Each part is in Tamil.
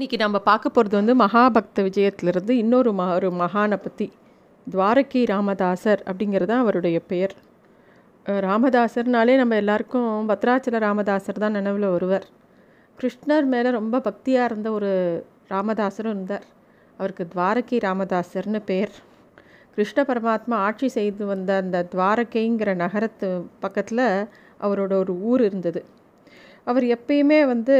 இன்றைக்கி நம்ம பார்க்க போகிறது வந்து மகாபக்த விஜயத்திலிருந்து இன்னொரு ம ஒரு மகானை பற்றி துவாரகி ராமதாசர் அப்படிங்கிறது தான் அவருடைய பெயர். ராமதாசர்னாலே நம்ம எல்லாருக்கும் பத்ராச்சல ராமதாசர் தான் நினைவில் ஒருவர். கிருஷ்ணர் மேலே ரொம்ப பக்தியாக இருந்த ஒரு ராமதாசரும் இருந்தார். அவருக்கு துவாரகி ராமதாசர்னு பெயர். கிருஷ்ண பரமாத்மா ஆட்சி செய்து வந்த அந்த துவாரகைங்கிற நகரத்து பக்கத்தில் அவரோட ஒரு ஊர் இருந்தது. அவர் எப்பயுமே வந்து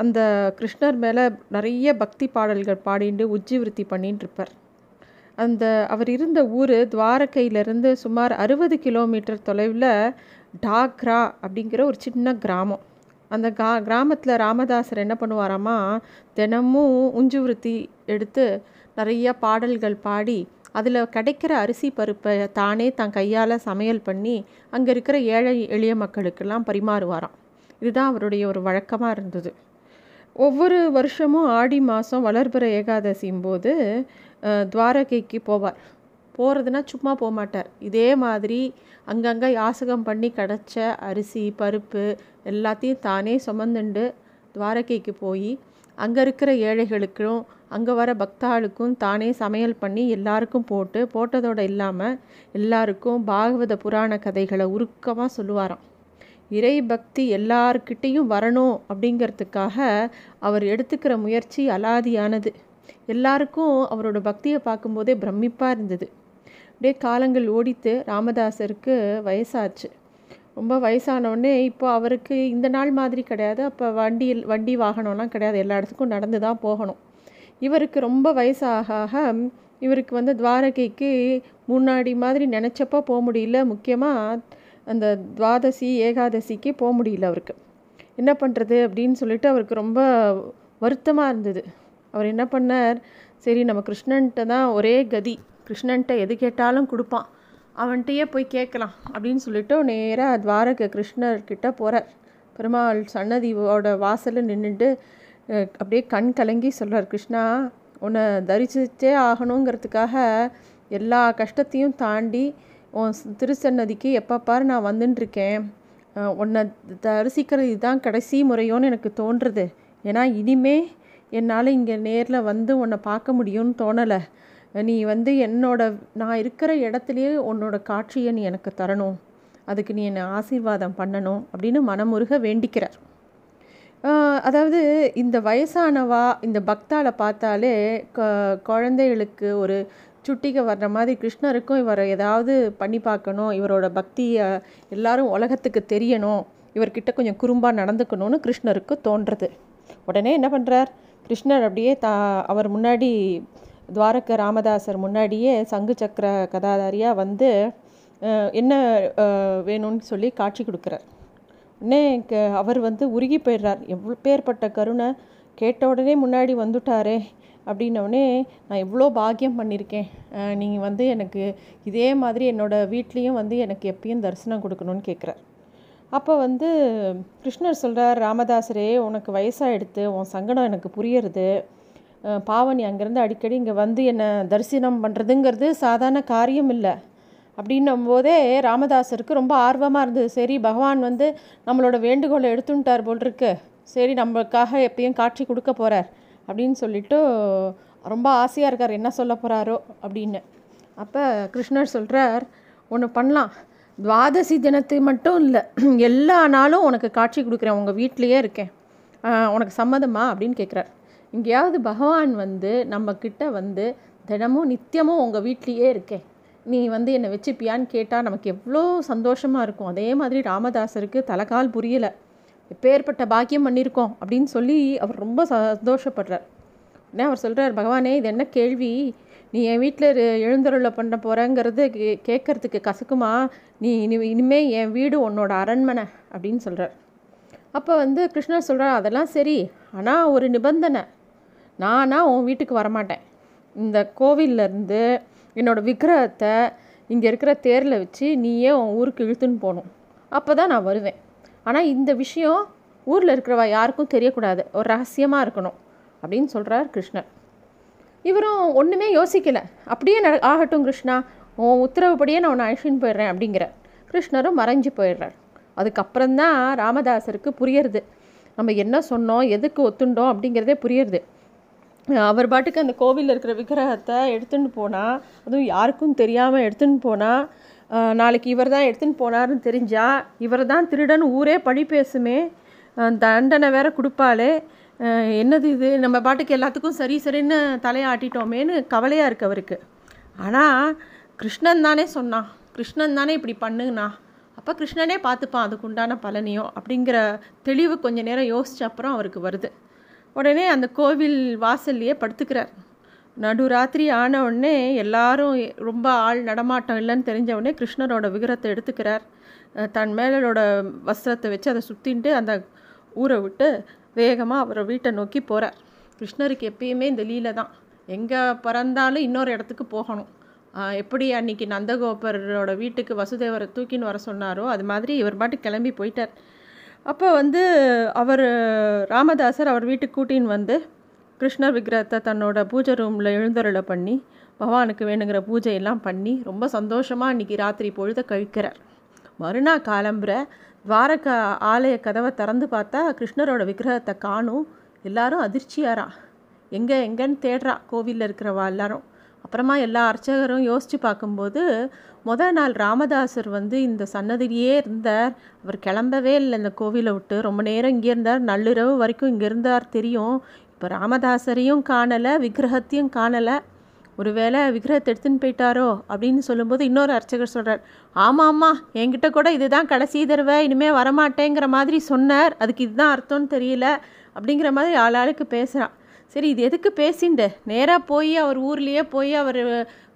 அந்த கிருஷ்ணர் மேலே நிறைய பக்தி பாடல்கள் பாடிண்டு உஜ்ஜிவிருத்தி பண்ணிட்டு இருப்பார் அந்த அவர் இருந்த ஊர் துவாரகையிலேருந்து சுமார் அறுபது கிலோமீட்டர் தொலைவில் டாக்ரா அப்படிங்கிற ஒரு சின்ன கிராமம். அந்த கா கிராமத்தில் ராமதாசர் என்ன பண்ணுவாராமா தினமும் உஞ்சுவிருத்தி எடுத்து நிறைய பாடல்கள் பாடி அதில் கிடைக்கிற அரிசி பருப்பை தானே தன் கையால் சமையல் பண்ணி அங்கே இருக்கிற ஏழை எளிய மக்களுக்கெல்லாம் பரிமாறுவாராம். இதுதான் அவருடைய ஒரு வழக்கமாக இருந்தது. ஒவ்வொரு வருஷமும் ஆடி மாதம் வளர்பிற ஏகாதசியும் போது துவாரகைக்கு போவார். போகிறதுனா சும்மா போக மாட்டார். இதே மாதிரி அங்கங்கே யாசகம் பண்ணி கிடச்ச அரிசி பருப்பு எல்லாத்தையும் தானே சுமந்துண்டு துவாரகைக்கு போய் அங்கே இருக்கிற ஏழைகளுக்கும் அங்கே வர பக்தாளுக்கும் தானே சமையல் பண்ணி எல்லாருக்கும் போட்டு போட்டதோடு இல்லாமல் எல்லாருக்கும் பாகவத புராண கதைகளை உருக்கமாக சொல்லுவாராம். இறை பக்தி எல்லார்கிட்டேயும் வரணும் அப்படிங்கிறதுக்காக அவர் எடுத்துக்கிற முயற்சி அலாதியானது. எல்லாருக்கும் அவரோட பக்தியை பார்க்கும்போதே பிரமிப்பாக இருந்தது. அப்படியே காலங்கள் ஓடித்து ராமதாசருக்கு வயசாச்சு. ரொம்ப வயசானவுடனே இப்போ அவருக்கு இந்த நாள் மாதிரி கிடையாது. அப்போ வண்டியில் வண்டி வாகனம்லாம் கிடையாது. எல்லா இடத்துக்கும் நடந்து தான் போகணும். இவருக்கு ரொம்ப வயசாக ஆக இவருக்கு வந்து துவாரகைக்கு முன்னாடி மாதிரி நினச்சப்போ போக முடியல. முக்கியமாக அந்த துவாதசி ஏகாதசிக்கு போக முடியல அவருக்கு. என்ன பண்ணுறது அப்படின்னு சொல்லிட்டு அவருக்கு ரொம்ப வருத்தமாக இருந்தது. அவர் என்ன பண்ணார்? சரி நம்ம கிருஷ்ணன்ட்ட தான் ஒரே கதி. கிருஷ்ணன்ட்ட எது கேட்டாலும் கொடுப்பான். அவன்கிட்டயே போய் கேட்கலாம் அப்படின்னு சொல்லிட்டு நேராக துவாரக கிருஷ்ணர்கிட்ட போகிறார் பெருமாள் சன்னதியோட வாசலில் நின்றுட்டு அப்படியே கண் கலங்கி சொல்கிறார் கிருஷ்ணா உன்னை தரிசிச்சே ஆகணுங்கிறதுக்காக எல்லா கஷ்டத்தையும் தாண்டி உன் திருச்சன்னதிக்கு எப்போ பாரு நான் வந்துட்டுருக்கேன் உன்னை தரிசிக்கிறது இதுதான் கடைசி முறையோன்னு எனக்கு தோன்றுறது ஏன்னா இனிமே என்னால் இங்கே நேரில் வந்து உன்னை பார்க்க முடியும்னு தோணலை. நீ வந்து என்னோட நான் இருக்கிற இடத்துலையே உன்னோட காட்சியை நீ எனக்கு தரணும். அதுக்கு நீ என்னை ஆசீர்வாதம் பண்ணணும் அப்படின்னு மனமுருக வேண்டிக்கிறார். அதாவது இந்த வயசானவா இந்த பக்தாவில் பார்த்தாலே க- குழந்தைகளுக்கு ஒரு சுட்டிக்கு வர்ற மாதிரி கிருஷ்ணருக்கும் இவரை ஏதாவது பண்ணி பார்க்கணும் இவரோட பக்தியை எல்லாரும் உலகத்துக்கு தெரியணும் இவர்கிட்ட கொஞ்சம் குறும்பாக நடந்துக்கணும்னு கிருஷ்ணருக்கு தோன்றுறது உடனே என்ன பண்ணுறார் கிருஷ்ணர் அப்படியே தா அவர் முன்னாடி துவாரக ராமதாசர் முன்னாடியே சங்கு சக்கர கதாதாரியாக வந்து என்ன வேணும்னு சொல்லி காட்சி கொடுக்குறார். உடனே க- அவர் வந்து உருகி போயிடுறார். எவ்வளோ பேர்பட்ட கருணை. கேட்ட உடனே முன்னாடி வந்துட்டாரே. அப்படின்னோடனே நான் எவ்வளோ பாக்கியம் பண்ணியிருக்கேன் நீங்கள் வந்து எனக்கு இதே மாதிரி என்னோடய வீட்லேயும் வந்து எனக்கு எப்பயும் தரிசனம் கொடுக்கணும்னு கேட்குறார் அப்போ வந்து கிருஷ்ணர் சொல்கிறார் ராமதாசரே உனக்கு வயசாகிடுத்து உன் சங்கடம் எனக்கு புரியறது. பாவனி அங்கேருந்து அடிக்கடி இங்கே வந்து என்னை தரிசனம் பண்ணுறதுங்கிறது சாதாரண காரியம் இல்லை. அப்படின்னும் போதே ராமதாசருக்கு ரொம்ப ஆர்வமாக இருந்தது. சரி பகவான் வந்து நம்மளோட வேண்டுகோளை எடுத்துட்டார் போல் இருக்கு. சரி நம்மளுக்காக எப்பயும் காட்சி கொடுக்க போகிறார் அப்படின்னு சொல்லிட்டு ரொம்ப ஆசையாக இருக்கார். என்ன சொல்ல போகிறாரோ அப்படின்னு. அப்போ கிருஷ்ணர் சொல்கிறார் ஒன்று பண்ணலாம். துவாதசி தினத்து மட்டும் இல்லை எல்லா நாளும் உனக்கு காட்சி கொடுக்குறேன். உங்கள் வீட்லேயே இருக்கேன். உனக்கு சம்மதமா? அப்படின்னு கேட்குறார் எங்கேயாவது பகவான் வந்து நம்மக்கிட்ட வந்து தினமும் நித்தியமும் உங்கள் வீட்லேயே இருக்கேன். நீ வந்து என்னை வச்சுப்பியான்னு கேட்டால் நமக்கு எவ்வளோ சந்தோஷமாக இருக்கும். அதே மாதிரி ராமதாசருக்கு தலைகால் புரியலை. எப்பேற்பட்ட பாக்கியம் பண்ணியிருக்கோம் அப்படின்னு சொல்லி அவர் ரொம்ப சந்தோஷப்படுறார். உடனே அவர் சொல்கிறார் பகவானே இது என்ன கேள்வி? நீ என் வீட்டில் எழுந்தருளை பண்ண போகிறேங்கிறது கே கேட்கறதுக்கு கசக்குமா? நீ இனி இனிமே என் வீடு உன்னோட அரண்மனை அப்படின்னு சொல்கிறார் அப்போ வந்து கிருஷ்ணர் சொல்கிறார் அதெல்லாம் சரி ஆனால் ஒரு நிபந்தனை. நானா உன் வீட்டுக்கு வரமாட்டேன். இந்த கோவிலேருந்து இருந்து விக்கிரகத்தை இங்கே இருக்கிற தேரில் வச்சு நீயே உன் ஊருக்கு இழுத்துன்னு போகணும். அப்போ தான் நான் வருவேன். ஆனால் இந்த விஷயம் ஊரில் இருக்கிறவ யாருக்கும் தெரியக்கூடாது. ஒரு ரகசியமாக இருக்கணும் அப்படின்னு சொல்கிறார் கிருஷ்ணர். இவரும் ஒன்றுமே யோசிக்கலை. அப்படியே நட ஆகட்டும் கிருஷ்ணா உன் உத்தரவுப்படியே நான் உன்னை அழைச்சின்னு போயிடுறேன் அப்படிங்கிற கிருஷ்ணரும் மறைஞ்சு போயிடுறார். அதுக்கப்புறம்தான் ராமதாசருக்கு புரியறது. நம்ம என்ன சொன்னோம் எதுக்கு ஒத்துண்டோம் அப்படிங்கிறதே புரியுறது. அவர் பாட்டுக்கு அந்த கோவிலில் இருக்கிற விக்கிரகத்தை எடுத்துன்னு போனால் அதுவும் யாருக்கும் தெரியாமல் எடுத்துன்னு போனால் நாளைக்கு இவர் தான் எடுத்துன்னு போனார்னு தெரிஞ்சால் இவர் தான் திருடன் ஊரே பழி பேசுமே. தண்டனை வேற கொடுப்பாளே. என்னது இது? நம்ம பாட்டுக்கு எல்லாத்துக்கும் சரி சரின்னு தலையாட்டிட்டோமேன்னு கவலையாக இருக்கு அவருக்கு. ஆனால் கிருஷ்ணன் தானே சொன்னான் கிருஷ்ணன் தானே இப்படி பண்ணுங்கண்ணா அப்போ கிருஷ்ணனே பார்த்துப்பான் அதுக்கு உண்டான பலனையும் அப்படிங்கிற தெளிவு கொஞ்சம் நேரம் யோசிச்ச அப்புறம் அவருக்கு வருது. உடனே அந்த கோவில் வாசல்லையே படுத்துக்கிறார். நடுராத்திரி ஆன உடனே எல்லாரும் ரொம்ப ஆள் நடமாட்டம் இல்லைன்னு தெரிஞ்ச உடனே கிருஷ்ணரோட விக்கிரத்தை எடுத்துக்கிறார். தன் மேலோட வஸ்திரத்தை வச்சு அதை சுற்றின்ட்டு அந்த ஊரை விட்டு வேகமாக அவரை வீட்டை நோக்கி போகிறார் கிருஷ்ணருக்கு எப்பயுமே இந்த லீலை தான். எங்கே பிறந்தாலும் இன்னொரு இடத்துக்கு போகணும். எப்படி அன்னைக்கு நந்தகோபரோட வீட்டுக்கு வசுதேவரை தூக்கின்னு வர சொன்னாரோ அது மாதிரி இவர் பாட்டு கிளம்பி போயிட்டார். அப்போ வந்து அவர் ராமதாசர் அவர் வீட்டுக்கு கூட்டின்னு வந்து கிருஷ்ணர் விக்கிரகத்தை தன்னோட பூஜை ரூமில் எழுந்தருளை பண்ணி பகவானுக்கு வேணுங்கிற பூஜையெல்லாம் பண்ணி ரொம்ப சந்தோஷமாக அன்றைக்கி ராத்திரி பொழுத கழிக்கிறார். மறுநாள் காலம்புற துவாரக ஆலய கதவை திறந்து பார்த்தா கிருஷ்ணரோட விக்கிரகத்தை காணும் எல்லாரும் அதிர்ச்சியாரா எங்கே எங்கேன்னு தேடுறா கோவிலில் இருக்கிறவா எல்லாரும். அப்புறமா எல்லா அர்ச்சகரும் யோசித்து பார்க்கும்போது முத நாள் ராமதாசர் வந்து இந்த சன்னதியிலேயே இருந்தார். அவர் கிளம்பவே இல்லை இந்த கோவிலை விட்டு. ரொம்ப நேரம் இங்கே இருந்தார். நள்ளிரவு வரைக்கும் இங்கே இருந்தார். தெரியும். இப்போ ராமதாசரையும் காணலை விக்கிரகத்தையும் காணலை. ஒருவேளை விக்கிரகத்தை எடுத்துன்னு போயிட்டாரோ அப்படின்னு சொல்லும்போது இன்னொரு அர்ச்சகர் சொல்கிறார் ஆமாம் ஆமாம் என்கிட்ட கூட இதுதான் கடைசி தடவை இனிமேல் வரமாட்டேங்கிற மாதிரி சொன்னார். அதுக்கு இதுதான் அர்த்தம்னு தெரியல அப்படிங்கிற மாதிரி ஆளாளுக்கு பேசுகிறான் சரி இது எதுக்கு பேசிண்டு? நேராக போய் அவர் ஊர்லேயே போய் அவர்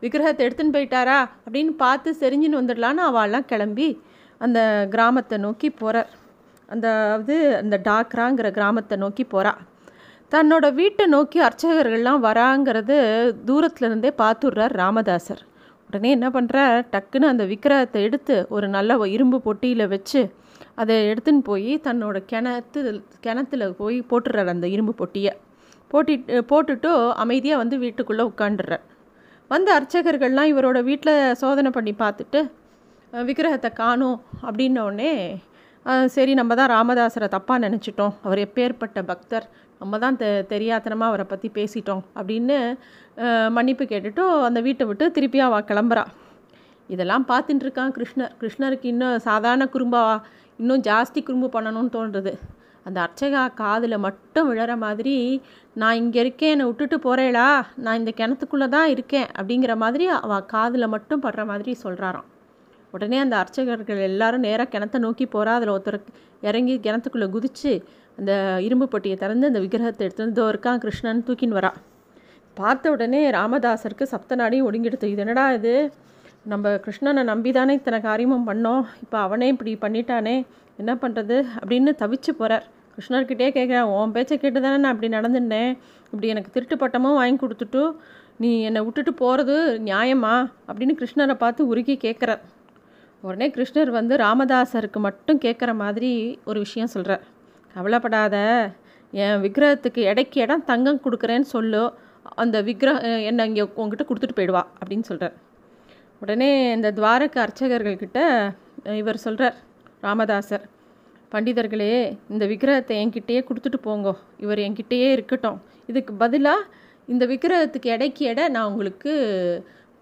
விக்கிரகத்தை எடுத்துன்னு போயிட்டாரா அப்படின்னு பார்த்து செரிஞ்சுன்னு வந்துடலான்னு அவள்லாம் கிளம்பி அந்த கிராமத்தை நோக்கி போகிறார் அந்த அது அந்த டாக்ராங்கிற கிராமத்தை நோக்கி போகிறா தன்னோட வீட்டை நோக்கி அர்ச்சகர்கள்லாம் வராங்கிறது தூரத்துலேருந்தே பார்த்துடுறார் ராமதாசர். உடனே என்ன பண்ணுறார் டக்குன்னு அந்த விக்கிரகத்தை எடுத்து ஒரு நல்ல இரும்பு பொட்டியில் வச்சு அதை எடுத்துன்னு போய் தன்னோட கிணத்து கிணத்துல போய் போட்டுடுறார் அந்த இரும்பு பொட்டியை. போட்டி போட்டுட்டு அமைதியாக வந்து வீட்டுக்குள்ளே உட்காண்டுறார் வந்த அர்ச்சகர்கள்லாம் இவரோட வீட்டில் சோதனை பண்ணி பார்த்துட்டு விக்கிரகத்தை காணும். அப்படின்னோடனே சரி நம்ம தான் ராமதாசரை தப்பாக நினச்சிட்டோம். அவர் எப்பேற்பட்ட பக்தர். நம்ம தான் தெ தெரியாதனமாக அவரை பற்றி பேசிட்டோம் அப்படின்னு மன்னிப்பு கேட்டுட்டு அந்த வீட்டை விட்டு திருப்பி அவள் கிளம்புறா. இதெல்லாம் பார்த்துட்டு இருக்கான் கிருஷ்ணர். கிருஷ்ணருக்கு இன்னும் சாதாரண குறும்பா இன்னும் ஜாஸ்தி குறும்பு பண்ணணும்னு தோன்றுறது அந்த அர்ச்சகா காதில் மட்டும் விழற மாதிரி நான் இங்கே இருக்கேன் என்னை விட்டுட்டு போகிறேளா நான் இந்த கிணத்துக்குள்ளே தான் இருக்கேன். அப்படிங்கிற மாதிரி அவள் காதில் மட்டும் படுற மாதிரி சொல்கிறாராம் உடனே அந்த அர்ச்சகர்கள் எல்லாரும் நேராக கிணத்த நோக்கி போகிறா அதில் ஒருத்தர் இறங்கி கிணத்துக்குள்ளே குதித்து அந்த இரும்பு பொட்டியை திறந்து அந்த விக்கிரகத்தை எடுத்து வந்து இருக்கான் கிருஷ்ணன்? தூக்கின்னு வரா. பார்த்த உடனே ராமதாசருக்கு சப்த நாடியும் ஒடுங்கிடுது இது என்னடா இது? நம்ம கிருஷ்ணனை நம்பி தானே இத்தனை காரியமும் பண்ணோம். இப்போ அவனே இப்படி பண்ணிட்டானே. என்ன பண்ணுறது அப்படின்னு தவிச்சு போகிறார் கிருஷ்ணர்கிட்டே கேட்குறேன் உன் பேச்சை கேட்டு தானே நான் அப்படி நடந்துட்டேன். இப்படி எனக்கு திருட்டு பட்டமும் வாங்கி கொடுத்துட்டு நீ என்னை விட்டுட்டு போகிறது நியாயமா? அப்படின்னு கிருஷ்ணரை பார்த்து உருகி கேட்குறார் உடனே கிருஷ்ணர் வந்து ராமதாசருக்கு மட்டும் கேட்குற மாதிரி ஒரு விஷயம் சொல்கிறார் கவலைப்படாத என் விக்கிரகத்துக்கு இடைக்கு இடம் தங்கம் கொடுக்குறேன்னு சொல்லு. அந்த விக்கிரக என்னை இங்கே உங்ககிட்ட கொடுத்துட்டு போயிடுவா அப்படின்னு சொல்கிறார் உடனே இந்த துவாரக அர்ச்சகர்கள்கிட்ட இவர் சொல்கிறார் ராமதாசர் பண்டிதர்களே இந்த விக்கிரகத்தை என்கிட்டயே கொடுத்துட்டு போங்கோ. இவர் என்கிட்டயே இருக்கட்டும். இதுக்கு பதிலாக இந்த விக்கிரகத்துக்கு இடைக்கு எடை நான் உங்களுக்கு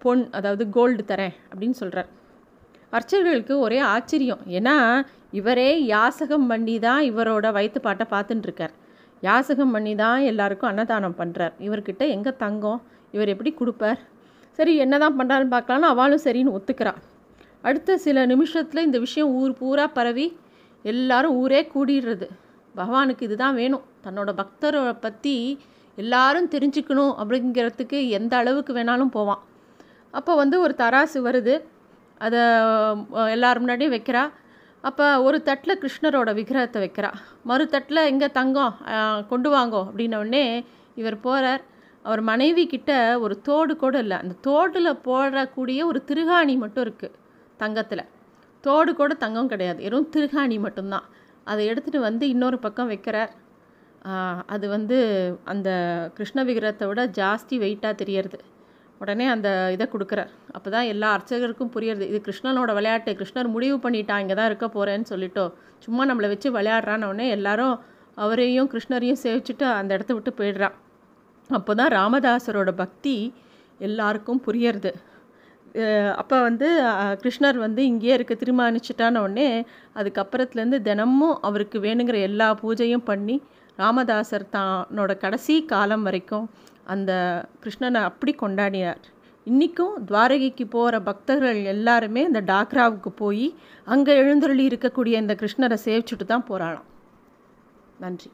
பொன் அதாவது கோல்டு தரேன் அப்படின்னு சொல்கிறார் அர்ச்சகர்களுக்கு ஒரே ஆச்சரியம். ஏன்னா இவரே யாசகம் பண்ணி தான் இவரோட வயிற்றுப்பாட்டை பார்த்துட்டுருக்கார் யாசகம் பண்ணி தான் எல்லாருக்கும் அன்னதானம் பண்ணுறார் இவர்கிட்ட எங்கே தங்கம்? இவர் எப்படி கொடுப்பார்? சரி என்ன தான் பண்ணுறாருன்னு பார்க்கலான்னு அவளும் சரின்னு ஒத்துக்கிறான் அடுத்த சில நிமிஷத்தில் இந்த விஷயம் ஊர் பூரா பரவி எல்லாரும் ஊரே கூடிடுறது. பகவானுக்கு இதுதான் வேணும். தன்னோட பக்தரை பற்றி எல்லாரும் தெரிஞ்சுக்கணும் அப்படிங்கிறதுக்கு எந்த அளவுக்கு வேணாலும் போவான். அப்போ வந்து ஒரு தராசு வருது. அதை எல்லார் முன்னாடியும் வைக்கிறா. அப்போ ஒரு தட்டில் கிருஷ்ணரோட விக்கிரகத்தை வைக்கிறா. மறு தட்டில் எங்கே தங்கம் கொண்டு வாங்கோ அப்படின்னோடனே இவர் போகிறார் அவர் மனைவி கிட்ட ஒரு தோடு கூட இல்லை. அந்த தோடில் போடக்கூடிய ஒரு திருகாணி மட்டும் இருக்குது தங்கத்தில். தோடு கூட தங்கம் கிடையாது. வெறும் திருகாணி மட்டும்தான். அதை எடுத்துகிட்டு வந்து இன்னொரு பக்கம் வைக்கிறார். அது வந்து அந்த கிருஷ்ண விக்கிரகத்தை விட ஜாஸ்தி வெயிட்டாக தெரியறது. உடனே அந்த இதை கொடுக்குறார். அப்போ தான் எல்லா அர்ச்சகருக்கும் புரியுறது இது கிருஷ்ணனோட விளையாட்டு கிருஷ்ணர் முடிவு பண்ணிட்டான் இங்கே தான் இருக்க போகிறேன்னு சொல்லிட்டோ சும்மா நம்மளை வச்சு விளையாடுறான்னு உடனே எல்லாரும் அவரையும் கிருஷ்ணரையும் சேவிச்சுட்டு அந்த இடத்த விட்டு போயிடுறான் அப்போ தான் ராமதாசரோட பக்தி எல்லாருக்கும் புரியறது. அப்போ வந்து கிருஷ்ணர் வந்து இங்கேயே இருக்க தீர்மானிச்சிட்டான உடனே அதுக்கப்புறத்துலேருந்து தினமும் அவருக்கு வேணுங்கிற எல்லா பூஜையும் பண்ணி ராமதாசர் தானோட கடைசி காலம் வரைக்கும் அந்த கிருஷ்ணனை அப்படி கொண்டாடினார். இன்றைக்கும் துவாரகைக்கு போகிற பக்தர்கள் எல்லாருமே இந்த டாக்ராவுக்கு போய் அங்கே எழுந்தருளி இருக்கக்கூடிய இந்த கிருஷ்ணரை சேவிச்சுட்டு தான் போகிறாளாம் நன்றி.